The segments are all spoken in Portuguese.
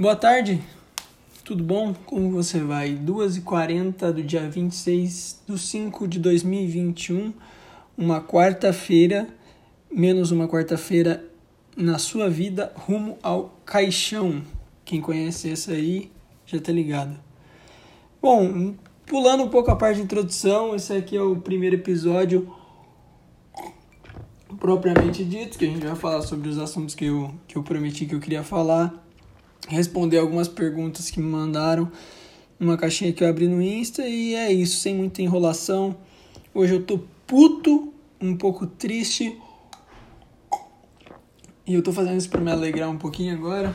Boa tarde, tudo bom? Como você vai? 2h40 do dia 26 de 5 de 2021, uma quarta-feira, menos uma quarta-feira na sua vida, rumo ao caixão. Quem conhece essa aí já tá ligado. Bom, pulando um pouco a parte de introdução, esse aqui é o primeiro episódio propriamente dito, que a gente vai falar sobre os assuntos que eu, que eu prometi que eu queria falar responder algumas perguntas que me mandaram numa caixinha que eu abri no Insta e é isso, sem muita enrolação. Hoje eu tô puto, um pouco triste. E eu tô fazendo isso para me alegrar um pouquinho agora.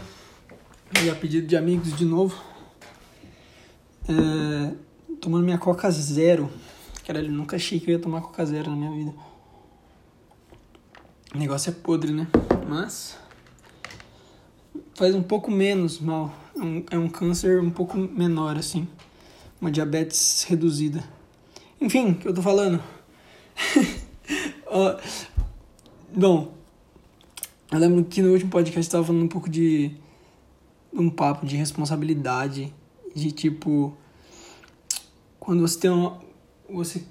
E a pedido de amigos de novo. É, tomando minha Coca Zero. Caralho, nunca achei que eu ia tomar Coca Zero na minha vida. O negócio é podre, né? Mas faz um pouco menos mal. É um, é um câncer um pouco menor, assim. Uma diabetes reduzida. Enfim, o que eu tô falando? bom, eu lembro que no último podcast eu tava falando um pouco de um papo de responsabilidade, de tipo quando você tem uma, você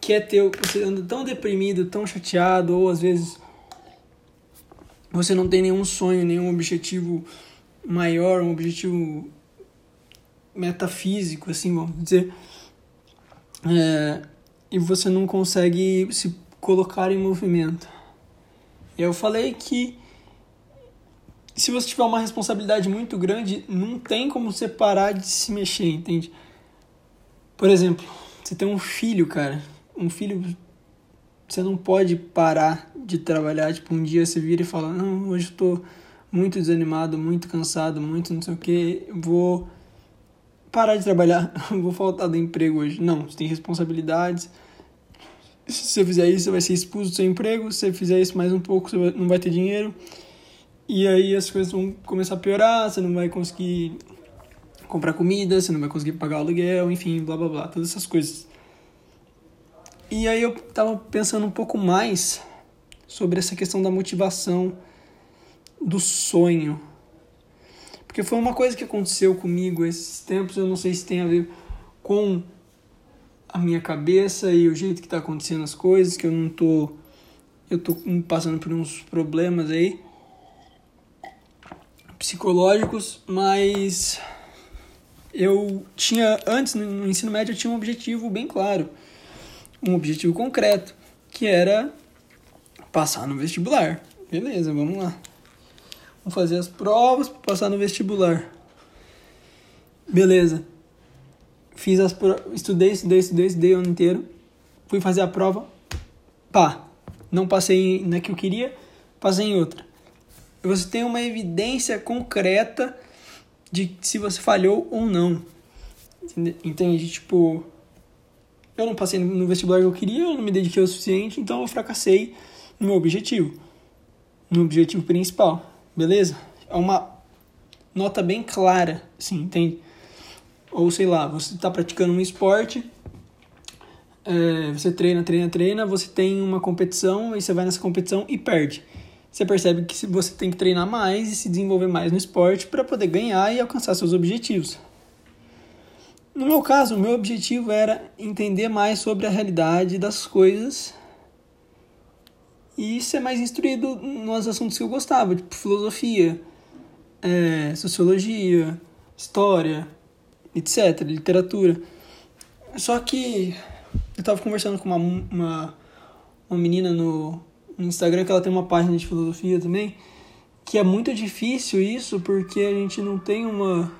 quer ter, você anda tão deprimido, tão chateado ou às vezes você não tem nenhum sonho, nenhum objetivo maior, um objetivo metafísico, assim, vamos dizer, é, e você não consegue se colocar em movimento. Eu falei que se você tiver uma responsabilidade muito grande, não tem como você parar de se mexer, entende? Por exemplo, você tem um filho, cara, um filho você não pode parar de trabalhar, tipo, um dia você vira e fala, não, hoje eu tô muito desanimado, muito cansado, muito não sei o que, vou parar de trabalhar, vou faltar do emprego hoje. Não, você tem responsabilidades. Se você fizer isso, você vai ser expulso do seu emprego. Se você fizer isso mais um pouco, você não vai ter dinheiro. E aí as coisas vão começar a piorar, você não vai conseguir comprar comida, você não vai conseguir pagar aluguel, enfim, blá blá blá, todas essas coisas. E aí eu tava pensando um pouco mais sobre essa questão da motivação, do sonho. Porque foi uma coisa que aconteceu comigo esses tempos, eu não sei se tem a ver com a minha cabeça e o jeito que tá acontecendo as coisas, que eu não tô eu tô passando por uns problemas aí psicológicos, mas eu tinha antes no ensino médio eu tinha um objetivo bem claro um objetivo concreto, que era passar no vestibular. Beleza, vamos lá. Vamos fazer as provas para passar no vestibular. Beleza. Fiz as provas, estudei, estudei, estudei, estudei o ano inteiro. Fui fazer a prova. Pá, não passei na que eu queria, passei em outra. Você tem uma evidência concreta de se você falhou ou não. Entende? Tipo, eu não passei no vestibular que eu queria, eu não me dediquei o suficiente, então eu fracassei no meu objetivo, no objetivo principal, beleza? É uma nota bem clara, assim, entende? Ou sei lá, você está praticando um esporte, é, você treina, treina, treina, você tem uma competição e você vai nessa competição e perde. Você percebe que você tem que treinar mais e se desenvolver mais no esporte para poder ganhar e alcançar seus objetivos. No meu caso, o meu objetivo era entender mais sobre a realidade das coisas e ser mais instruído nos assuntos que eu gostava, tipo filosofia, é, sociologia, história, etc., literatura. Só que eu estava conversando com uma, uma, uma menina no, no Instagram que ela tem uma página de filosofia também, que é muito difícil isso porque a gente não tem uma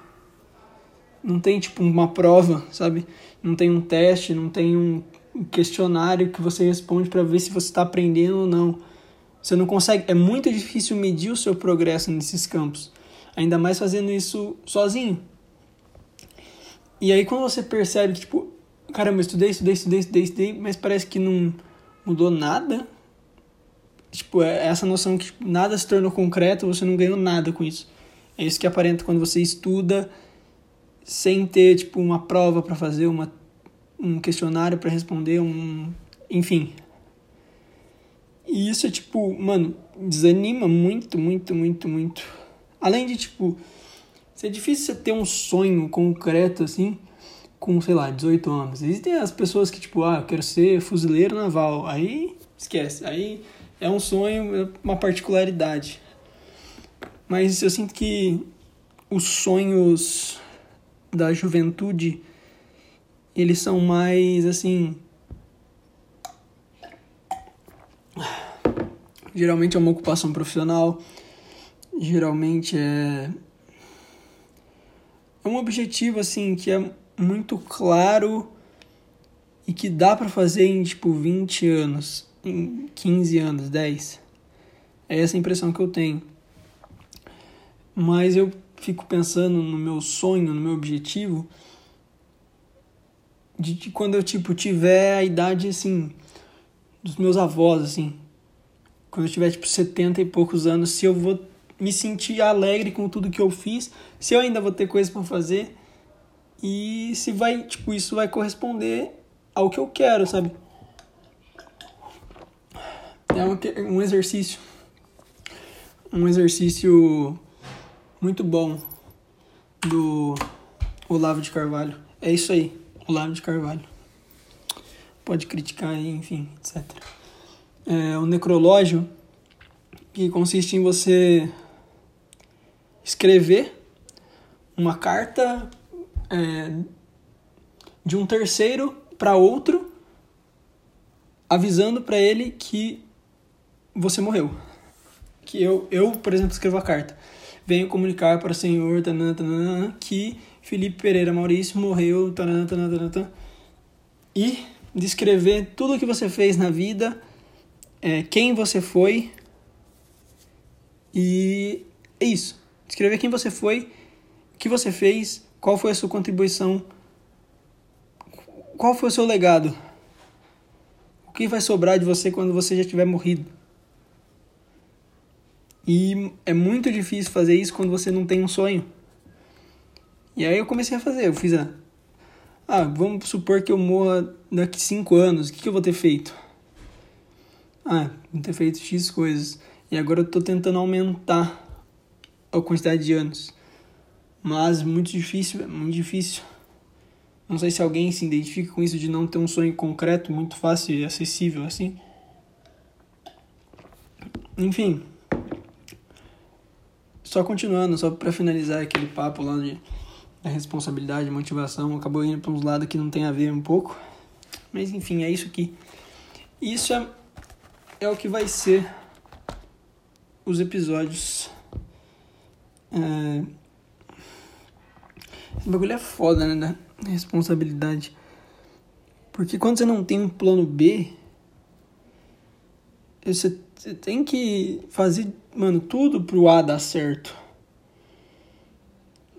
não tem tipo uma prova, sabe? Não tem um teste, não tem um questionário que você responde para ver se você está aprendendo ou não. Você não consegue, é muito difícil medir o seu progresso nesses campos, ainda mais fazendo isso sozinho. E aí quando você percebe que tipo, caramba, eu estudei, estudei, estudei, estudei, estudei, mas parece que não mudou nada. Tipo, é essa noção que tipo, nada se tornou concreto, você não ganhou nada com isso. É isso que aparenta quando você estuda sem ter tipo uma prova para fazer, uma, um questionário para responder, um, enfim. E isso é tipo, mano, desanima muito, muito, muito, muito. Além de, tipo, ser difícil você ter um sonho concreto, assim, com, sei lá, 18 anos. Existem as pessoas que, tipo, ah, eu quero ser fuzileiro naval. Aí, esquece. Aí é um sonho, é uma particularidade. Mas eu sinto que os sonhos da juventude, eles são mais, assim... Geralmente é uma ocupação profissional, geralmente é... É um objetivo, assim, que é muito claro e que dá para fazer em tipo 20 anos, em 15 anos, 10. É essa a impressão que eu tenho. Mas eu fico pensando no meu sonho, no meu objetivo de, de quando eu tipo tiver a idade assim dos meus avós assim. Quando eu tiver tipo 70 e poucos anos, se eu vou me sentir alegre com tudo que eu fiz, se eu ainda vou ter coisas para fazer e se vai, tipo, isso vai corresponder ao que eu quero, sabe? É um, um exercício. Um exercício muito bom do Olavo de Carvalho. É isso aí, Olavo de Carvalho. Pode criticar enfim, etc. É um necrológio que consiste em você escrever uma carta é, de um terceiro para outro, avisando para ele que você morreu. Que eu, eu, por exemplo, escrevo a carta. Venho comunicar para o senhor tanana, tanana, que Felipe Pereira Maurício morreu. Tanana, tanana, e descrever tudo o que você fez na vida, é, quem você foi. E é isso. Descrever quem você foi, o que você fez qual foi a sua contribuição? Qual foi o seu legado? O que vai sobrar de você quando você já tiver morrido? E é muito difícil fazer isso quando você não tem um sonho. E aí eu comecei a fazer. Eu fiz a. Ah, vamos supor que eu morra daqui cinco anos. O que, que eu vou ter feito? Ah, vou ter feito X coisas. E agora eu tô tentando aumentar a quantidade de anos. Mas muito difícil, é muito difícil. Não sei se alguém se identifica com isso de não ter um sonho concreto, muito fácil e acessível assim. Enfim. Só continuando, só para finalizar aquele papo lá de da responsabilidade, motivação, acabou indo para uns lados que não tem a ver um pouco. Mas enfim, é isso aqui. Isso é, é o que vai ser os episódios. É, esse bagulho é foda, né? Da responsabilidade. Porque quando você não tem um plano B, você, tem que fazer, mano, tudo pro A dar certo.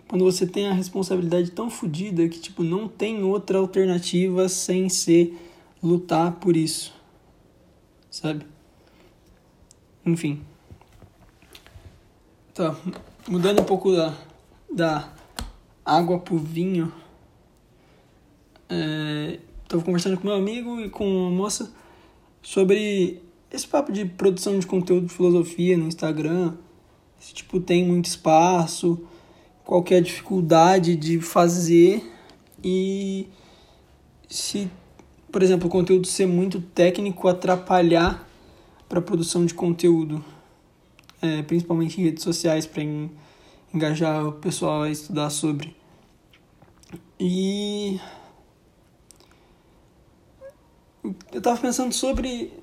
Quando você tem a responsabilidade tão fodida que, tipo, não tem outra alternativa sem ser lutar por isso. Sabe? Enfim. Tá, mudando um pouco da, da água pro vinho. É, tava conversando com meu amigo e com uma moça sobre esse papo de produção de conteúdo de filosofia no Instagram. Se, tipo, tem muito espaço, qual é dificuldade de fazer e se, por exemplo, o conteúdo ser muito técnico atrapalhar para produção de conteúdo, é, principalmente em redes sociais, para engajar o pessoal a estudar sobre. E eu tava pensando sobre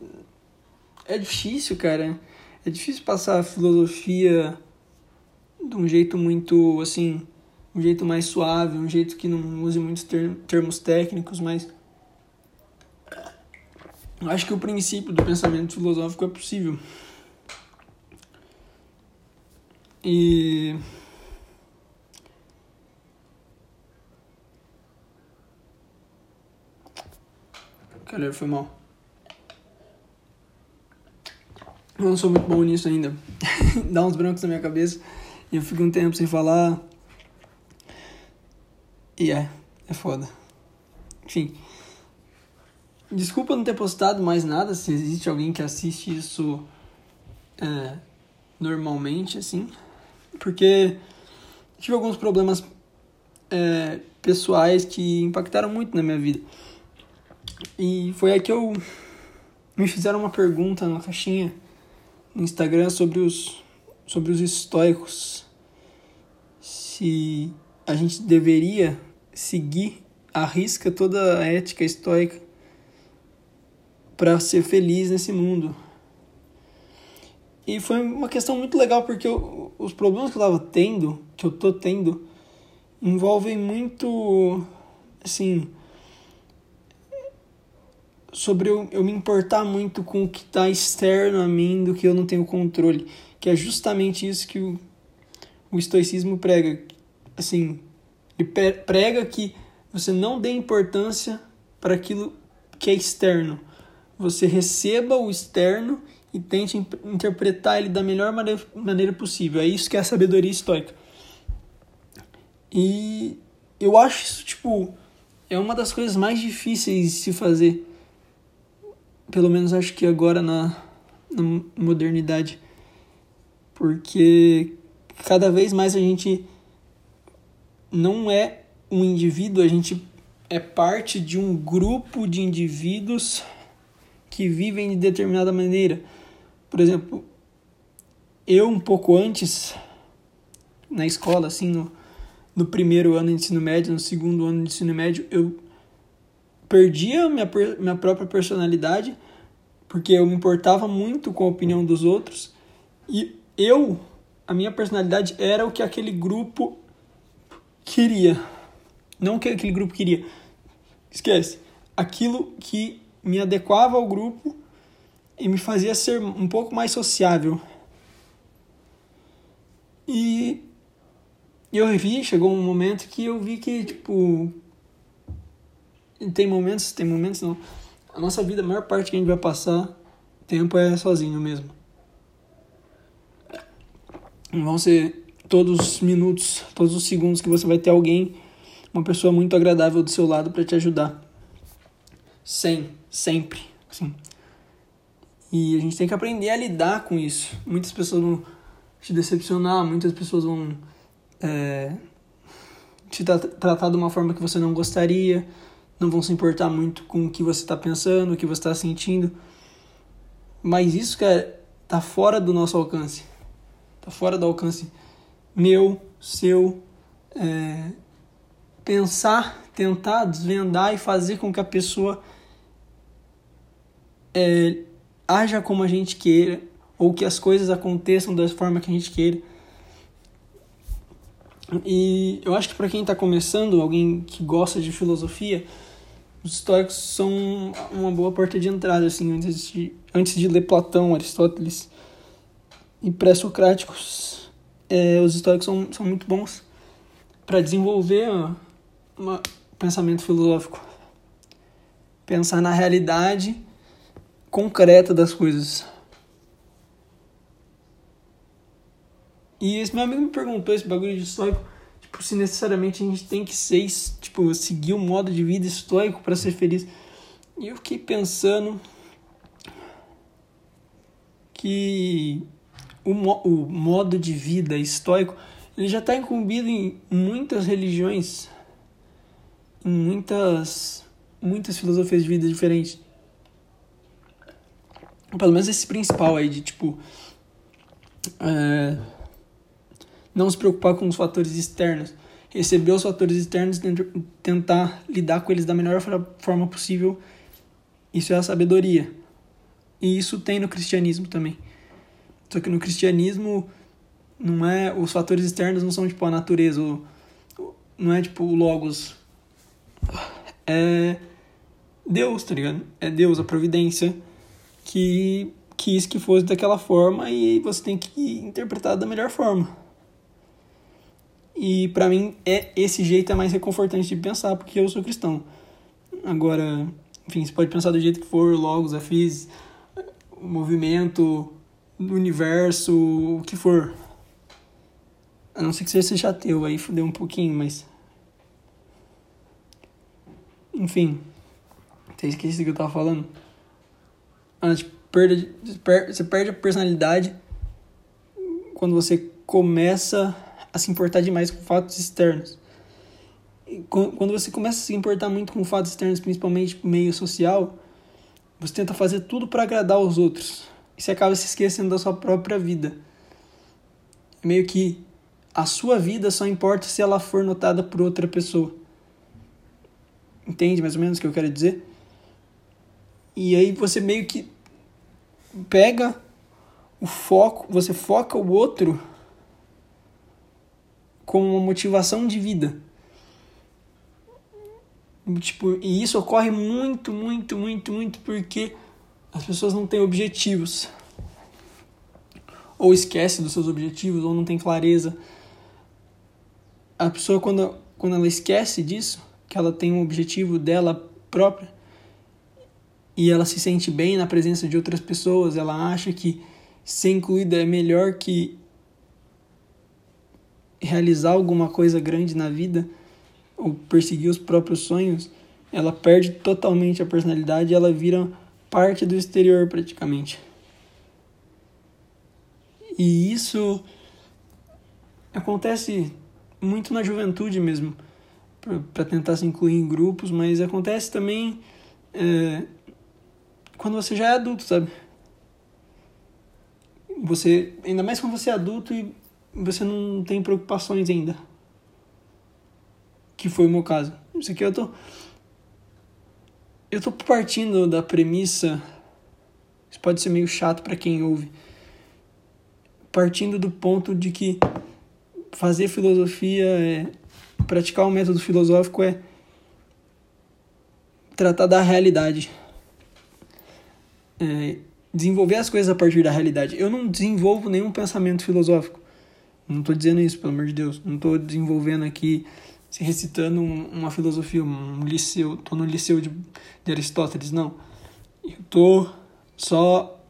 é difícil, cara. É difícil passar a filosofia de um jeito muito assim, um jeito mais suave, um jeito que não use muitos termos técnicos, mas acho que o princípio do pensamento filosófico é possível. E Caralho, foi mal. Eu não sou muito bom nisso ainda. Dá uns brancos na minha cabeça e eu fico um tempo sem falar. E é, é foda. Enfim. Desculpa não ter postado mais nada, se existe alguém que assiste isso é, normalmente, assim. porque tive alguns problemas é, pessoais que impactaram muito na minha vida. E foi aí que eu me fizeram uma pergunta na caixinha no Instagram sobre os sobre os estoicos. Se a gente deveria seguir a risca toda a ética estoica para ser feliz nesse mundo. E foi uma questão muito legal porque eu, os problemas que eu estava tendo, que eu tô tendo, envolvem muito assim sobre eu, eu me importar muito com o que está externo a mim do que eu não tenho controle, que é justamente isso que o, o estoicismo prega. Assim, ele prega que você não dê importância para aquilo que é externo. Você receba o externo e tente interpretar ele da melhor maneira, possível. É isso que é a sabedoria estoica. E eu acho isso, tipo, é uma das coisas mais difíceis de se fazer pelo menos acho que agora na, na modernidade. Porque cada vez mais a gente não é um indivíduo, a gente é parte de um grupo de indivíduos que vivem de determinada maneira. Por exemplo, eu um pouco antes, na escola, assim, no, no primeiro ano de ensino médio, no segundo ano de ensino médio, eu perdia minha, minha própria personalidade, porque eu me importava muito com a opinião dos outros, e eu, a minha personalidade era o que aquele grupo queria. Não o que aquele grupo queria. Esquece. Aquilo que me adequava ao grupo e me fazia ser um pouco mais sociável. E eu vi, chegou um momento que eu vi que, tipo, tem momentos, tem momentos não. A nossa vida, a maior parte que a gente vai passar tempo é sozinho mesmo. Não vão ser todos os minutos, todos os segundos que você vai ter alguém, uma pessoa muito agradável do seu lado para te ajudar. Sem, sempre, sim. E a gente tem que aprender a lidar com isso. Muitas pessoas vão te decepcionar, muitas pessoas vão é, te tratar de uma forma que você não gostaria não vão se importar muito com o que você está pensando, o que você está sentindo. Mas isso, cara, tá fora do nosso alcance. Tá fora do alcance meu, seu. É, pensar, tentar desvendar e fazer com que a pessoa é, haja como a gente queira, ou que as coisas aconteçam da forma que a gente queira. E eu acho que para quem está começando, alguém que gosta de filosofia, os estoicos são uma boa porta de entrada, assim, antes de, antes de ler Platão, Aristóteles e pré-socráticos. É, os estoicos são, são muito bons para desenvolver um pensamento filosófico. Pensar na realidade concreta das coisas. E esse meu amigo me perguntou esse bagulho de estoico tipo, se necessariamente a gente tem que ser, tipo, seguir um modo de vida estoico para ser feliz. E eu fiquei pensando que o, o modo de vida estoico ele já está incumbido em muitas religiões, em muitas, muitas filosofias de vida diferentes. Pelo menos esse principal aí de tipo. É, não se preocupar com os fatores externos, receber os fatores externos e tentar lidar com eles da melhor forma possível. Isso é a sabedoria. E isso tem no cristianismo também. Só que no cristianismo não é os fatores externos não são tipo a natureza, ou, não é tipo o logos. É Deus, tá ligado? É Deus, a providência que quis que fosse daquela forma e você tem que interpretar da melhor forma. E para mim é esse jeito é mais reconfortante de pensar, porque eu sou cristão. Agora, enfim, você pode pensar do jeito que for, logos, afis, movimento, universo, o que for. A não ser que você seja ateu, aí fudeu um pouquinho, mas. Enfim. Você esqueci do que eu tava falando. Ah, de perda de, você perde a personalidade quando você começa a se importar demais com fatos externos. Quando você começa a se importar muito com fatos externos, principalmente meio social, você tenta fazer tudo para agradar os outros. E você acaba se esquecendo da sua própria vida. Meio que a sua vida só importa se ela for notada por outra pessoa. Entende mais ou menos o que eu quero dizer? E aí você meio que pega o foco, você foca o outro como uma motivação de vida. Tipo, e isso ocorre muito, muito, muito, muito porque as pessoas não têm objetivos. Ou esquece dos seus objetivos, ou não tem clareza. A pessoa, quando, quando ela esquece disso, que ela tem um objetivo dela própria, e ela se sente bem na presença de outras pessoas, ela acha que ser incluída é melhor que realizar alguma coisa grande na vida ou perseguir os próprios sonhos, ela perde totalmente a personalidade e ela vira parte do exterior praticamente. E isso acontece muito na juventude mesmo, para tentar se incluir em grupos, mas acontece também é, quando você já é adulto, sabe? Você, ainda mais quando você é adulto e você não tem preocupações ainda. Que foi o meu caso. Isso aqui eu tô. Eu tô partindo da premissa. Isso pode ser meio chato para quem ouve. Partindo do ponto de que fazer filosofia é. Praticar o um método filosófico é tratar da realidade. É, desenvolver as coisas a partir da realidade. Eu não desenvolvo nenhum pensamento filosófico. Não estou dizendo isso, pelo amor de Deus. Não estou desenvolvendo aqui, recitando uma filosofia, um liceu. Estou no liceu de, de Aristóteles, não. Eu estou só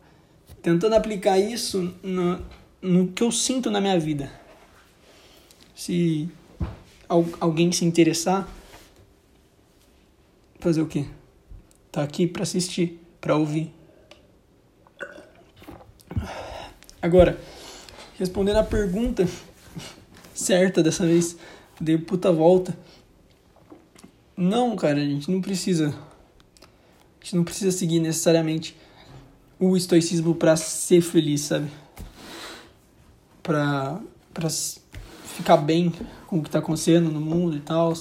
tentando aplicar isso no, no que eu sinto na minha vida. Se alguém se interessar, fazer o quê? Tá aqui para assistir, para ouvir. Agora, respondendo a pergunta certa dessa vez, dei puta volta. Não, cara, a gente não precisa. A gente não precisa seguir necessariamente o estoicismo para ser feliz, sabe? Pra, pra ficar bem com o que tá acontecendo no mundo e tal.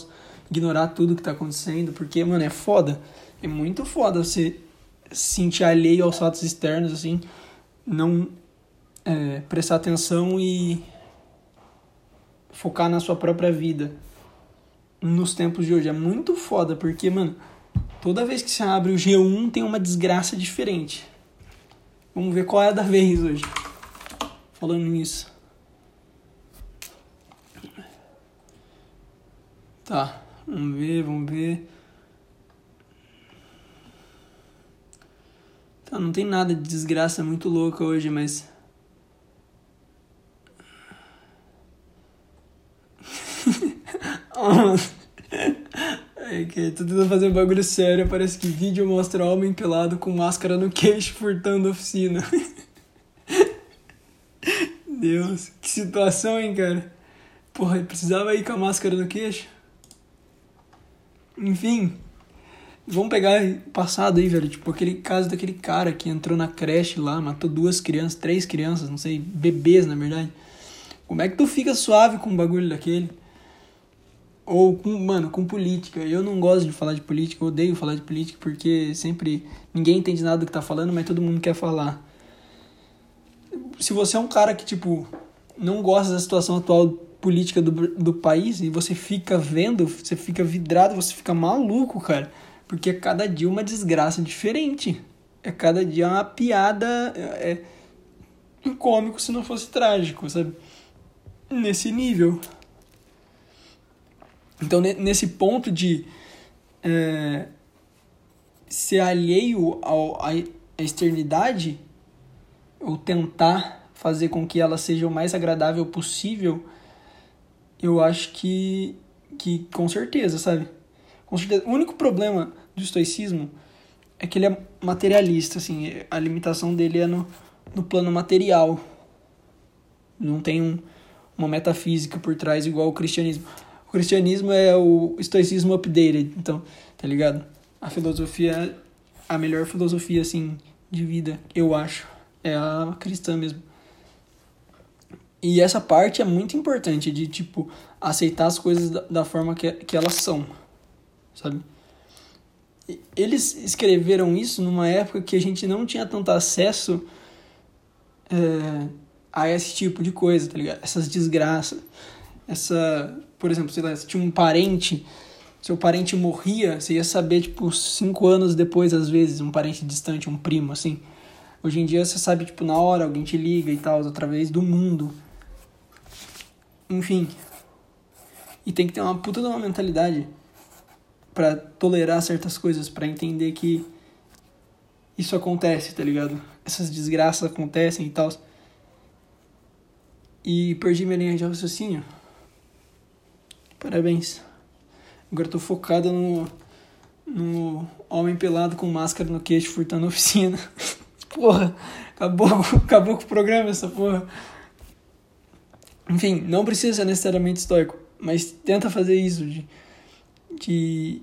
Ignorar tudo que tá acontecendo, porque, mano, é foda. É muito foda você se sentir alheio aos fatos externos, assim. Não é, prestar atenção e focar na sua própria vida nos tempos de hoje. É muito foda, porque, mano, toda vez que você abre o G1 tem uma desgraça diferente. Vamos ver qual é a da vez hoje. Falando nisso. Tá, vamos ver, vamos ver. Tá, não tem nada de desgraça muito louca hoje, mas é que tô tentando fazer um bagulho sério, parece que vídeo mostra homem pelado com máscara no queixo furtando oficina. Deus, que situação, hein, cara? Porra, precisava ir com a máscara no queixo? Enfim, vamos pegar passado aí, velho. Tipo, aquele caso daquele cara que entrou na creche lá, matou duas crianças, três crianças, não sei, bebês na verdade. Como é que tu fica suave com um bagulho daquele? Ou com, mano, com política. Eu não gosto de falar de política, eu odeio falar de política porque sempre ninguém entende nada do que tá falando, mas todo mundo quer falar. Se você é um cara que, tipo, não gosta da situação atual política do, do país e você fica vendo, você fica vidrado, você fica maluco, cara. Porque é cada dia uma desgraça diferente. É cada dia uma piada. É, é cômico se não fosse trágico, sabe? Nesse nível. Então, nesse ponto de é, ser alheio ao, à externidade, ou tentar fazer com que ela seja o mais agradável possível, eu acho que, que com certeza, sabe? Com certeza. O único problema do estoicismo é que ele é materialista, assim, a limitação dele é no, no plano material. Não tem um, uma metafísica por trás igual o cristianismo. Cristianismo é o estoicismo updated, então, tá ligado? A filosofia, a melhor filosofia, assim, de vida, eu acho, é a cristã mesmo. E essa parte é muito importante de, tipo, aceitar as coisas da, da forma que, que elas são, sabe? Eles escreveram isso numa época que a gente não tinha tanto acesso é, a esse tipo de coisa, tá ligado? Essas desgraças. Essa, por exemplo, sei lá, se tinha um parente, seu parente morria, você ia saber, tipo, cinco anos depois, às vezes, um parente distante, um primo, assim. Hoje em dia você sabe, tipo, na hora, alguém te liga e tal, através do mundo. Enfim. E tem que ter uma puta de uma mentalidade para tolerar certas coisas, para entender que isso acontece, tá ligado? Essas desgraças acontecem e tal. E perdi minha linha de raciocínio. Parabéns. Agora tô focado no, no homem pelado com máscara no queixo furtando a oficina. porra, acabou, acabou com o programa essa porra. Enfim, não precisa ser necessariamente estoico, mas tenta fazer isso de, de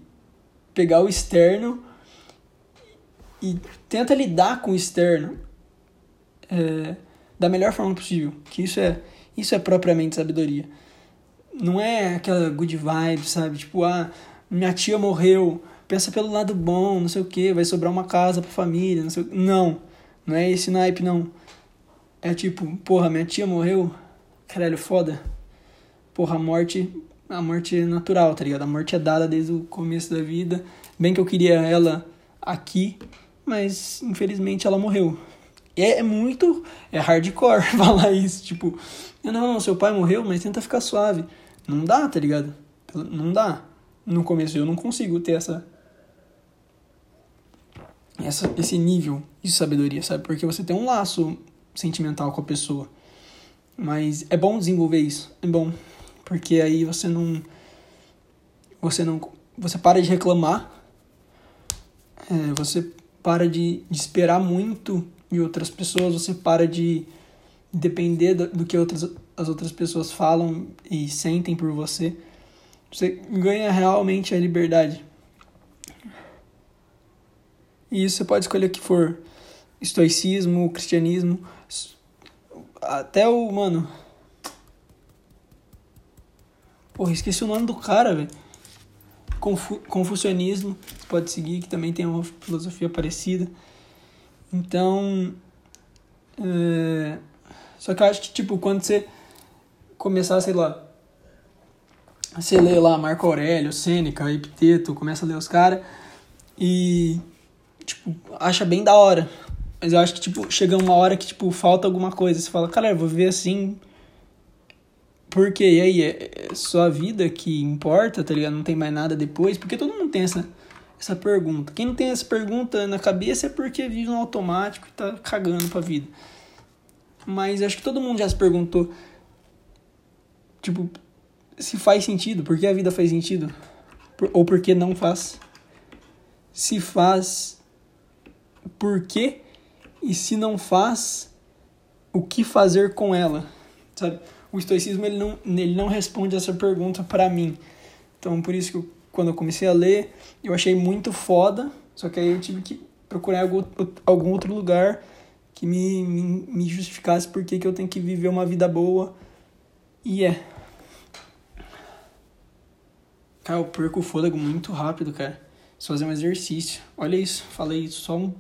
pegar o externo e tenta lidar com o externo é, da melhor forma possível. Que isso é, isso é propriamente sabedoria. Não é aquela good vibe, sabe? Tipo, ah, minha tia morreu, pensa pelo lado bom, não sei o que, vai sobrar uma casa pra família, não sei o que. Não, não é esse naipe, não. É tipo, porra, minha tia morreu, caralho, foda. Porra, a morte, a morte é natural, tá ligado? A morte é dada desde o começo da vida. Bem que eu queria ela aqui, mas infelizmente ela morreu. É, é muito. É hardcore falar isso. Tipo, não, seu pai morreu, mas tenta ficar suave. Não dá, tá ligado? Não dá. No começo eu não consigo ter essa. essa esse nível de sabedoria, sabe? Porque você tem um laço sentimental com a pessoa. Mas é bom desenvolver isso. É bom. Porque aí você não. Você não. Você para de reclamar. É, você para de, de esperar muito de outras pessoas. Você para de depender do, do que outras, as outras pessoas falam e sentem por você. Você ganha realmente a liberdade. E isso você pode escolher o que for. Estoicismo, cristianismo até o. Mano. Porra, esqueci o nome do cara, velho. Confu Confucionismo, você pode seguir, que também tem uma filosofia parecida. Então. É... Só que eu acho que, tipo, quando você começar, sei lá. Você lê lá Marco Aurélio, Sêneca, Epiteto, começa a ler os caras e. Tipo, acha bem da hora. Mas eu acho que, tipo, chega uma hora que, tipo, falta alguma coisa. Você fala, cara, eu vou viver assim. Por quê? E aí, é, é só a vida que importa, tá ligado? Não tem mais nada depois? Porque todo mundo tem essa, essa pergunta. Quem não tem essa pergunta na cabeça é porque vive no automático e tá cagando pra vida. Mas acho que todo mundo já se perguntou, tipo, se faz sentido, por que a vida faz sentido? Ou por que não faz? Se faz, por quê? e se não faz, o que fazer com ela? Sabe? O estoicismo ele não, ele não responde essa pergunta para mim. Então, por isso que eu, quando eu comecei a ler, eu achei muito foda, só que aí eu tive que procurar algum, algum outro lugar que me, me, me justificasse por que eu tenho que viver uma vida boa. E é. Cara, eu perco o fôlego muito rápido, cara. Só fazer um exercício. Olha isso, falei só um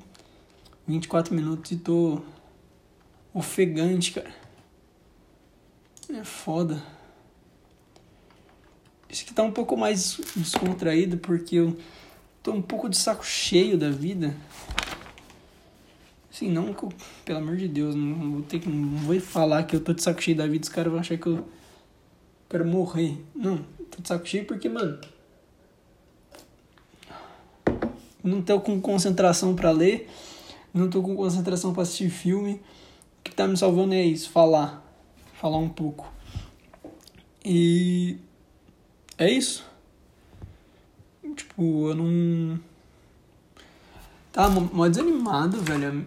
24 minutos e tô ofegante, cara. É foda. Esse aqui tá um pouco mais descontraído porque eu tô um pouco de saco cheio da vida. Assim, não que eu, pelo amor de Deus, não vou ter que não vou falar que eu tô de saco cheio da vida, os caras vão achar que eu quero morrer. Não, tô de saco cheio porque, mano, não tô com concentração para ler não tô com concentração para assistir filme. O que tá me salvando é isso, falar. Falar um pouco. E é isso. Tipo, eu não. Tá mó desanimado, velho.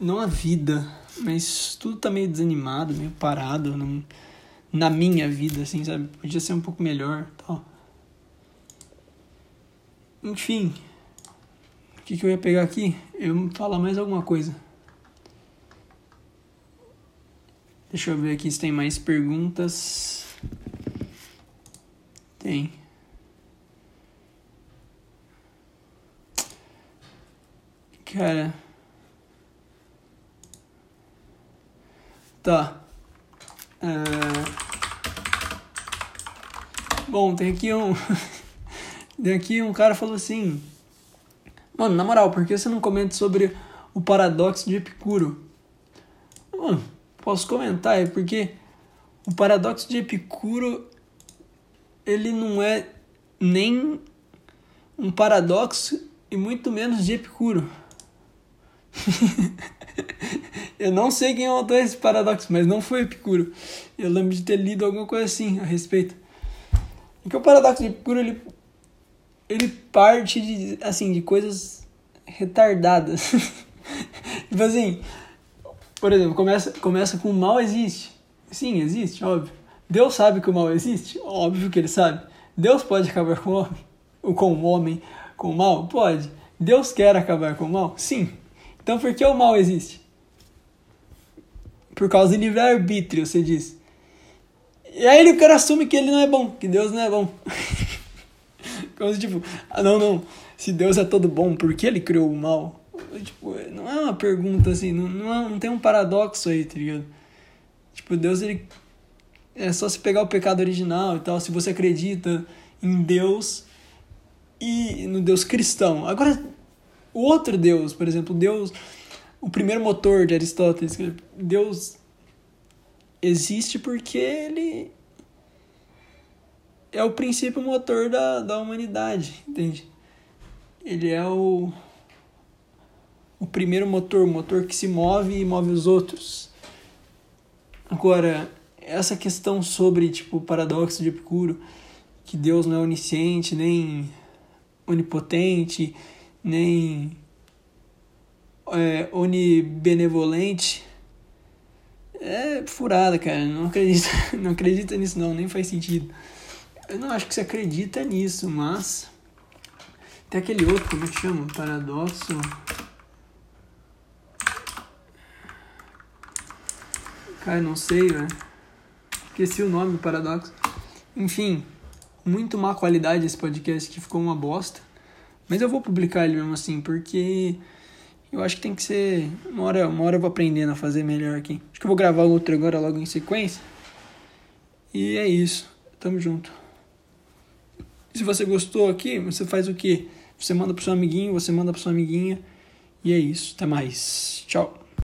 Não a vida, mas tudo tá meio desanimado, meio parado. Não, na minha vida, assim, sabe? Podia ser um pouco melhor tal. Enfim. O que, que eu ia pegar aqui? Eu vou falar mais alguma coisa. Deixa eu ver aqui se tem mais perguntas. Tem. Cara. Tá. É... Bom, tem aqui um. tem aqui um cara falou assim. Mano, na moral, por que você não comenta sobre o paradoxo de Epicuro? Mano, posso comentar, é porque o paradoxo de Epicuro ele não é nem um paradoxo e muito menos de Epicuro. eu não sei quem autor esse paradoxo, mas não foi Epicuro. Eu lembro de ter lido alguma coisa assim a respeito. Porque o paradoxo de Epicuro ele, ele parte de assim de coisas retardadas. tipo assim, por exemplo, começa, começa com o mal existe. Sim, existe, óbvio. Deus sabe que o mal existe? Óbvio que ele sabe. Deus pode acabar com o homem? Com o homem, com o mal? Pode. Deus quer acabar com o mal? Sim. Então por que o mal existe? Por causa do livre-arbítrio, você diz. E aí o cara assume que ele não é bom, que Deus não é bom. Como se, tipo, ah, não, não. Se Deus é todo bom, por que ele criou o mal? Tipo, não é uma pergunta assim, não, não, é, não tem um paradoxo aí, tá ligado? Tipo, Deus, ele. É só se pegar o pecado original e tal, se você acredita em Deus e no Deus cristão. Agora, o outro Deus, por exemplo, Deus, o primeiro motor de Aristóteles, Deus existe porque ele é o princípio motor da, da humanidade, entende? Ele é o, o primeiro motor, o motor que se move e move os outros. Agora, essa questão sobre tipo, o paradoxo de Epicuro, que Deus não é onisciente, nem onipotente, nem é, onibenevolente. É furada, cara. Não acredita, não acredita nisso não, nem faz sentido. Eu não acho que você acredita nisso, mas tem aquele outro, como é que chama? Paradoxo. Cara, não sei, velho. Esqueci o nome do paradoxo. Enfim, muito má qualidade esse podcast que ficou uma bosta. Mas eu vou publicar ele mesmo assim, porque eu acho que tem que ser. Uma hora, uma hora eu vou aprendendo a fazer melhor aqui. Acho que eu vou gravar outro agora logo em sequência. E é isso. Tamo junto. Se você gostou aqui, você faz o quê? Você manda pro seu amiguinho, você manda pro sua amiguinha. E é isso. Até mais. Tchau.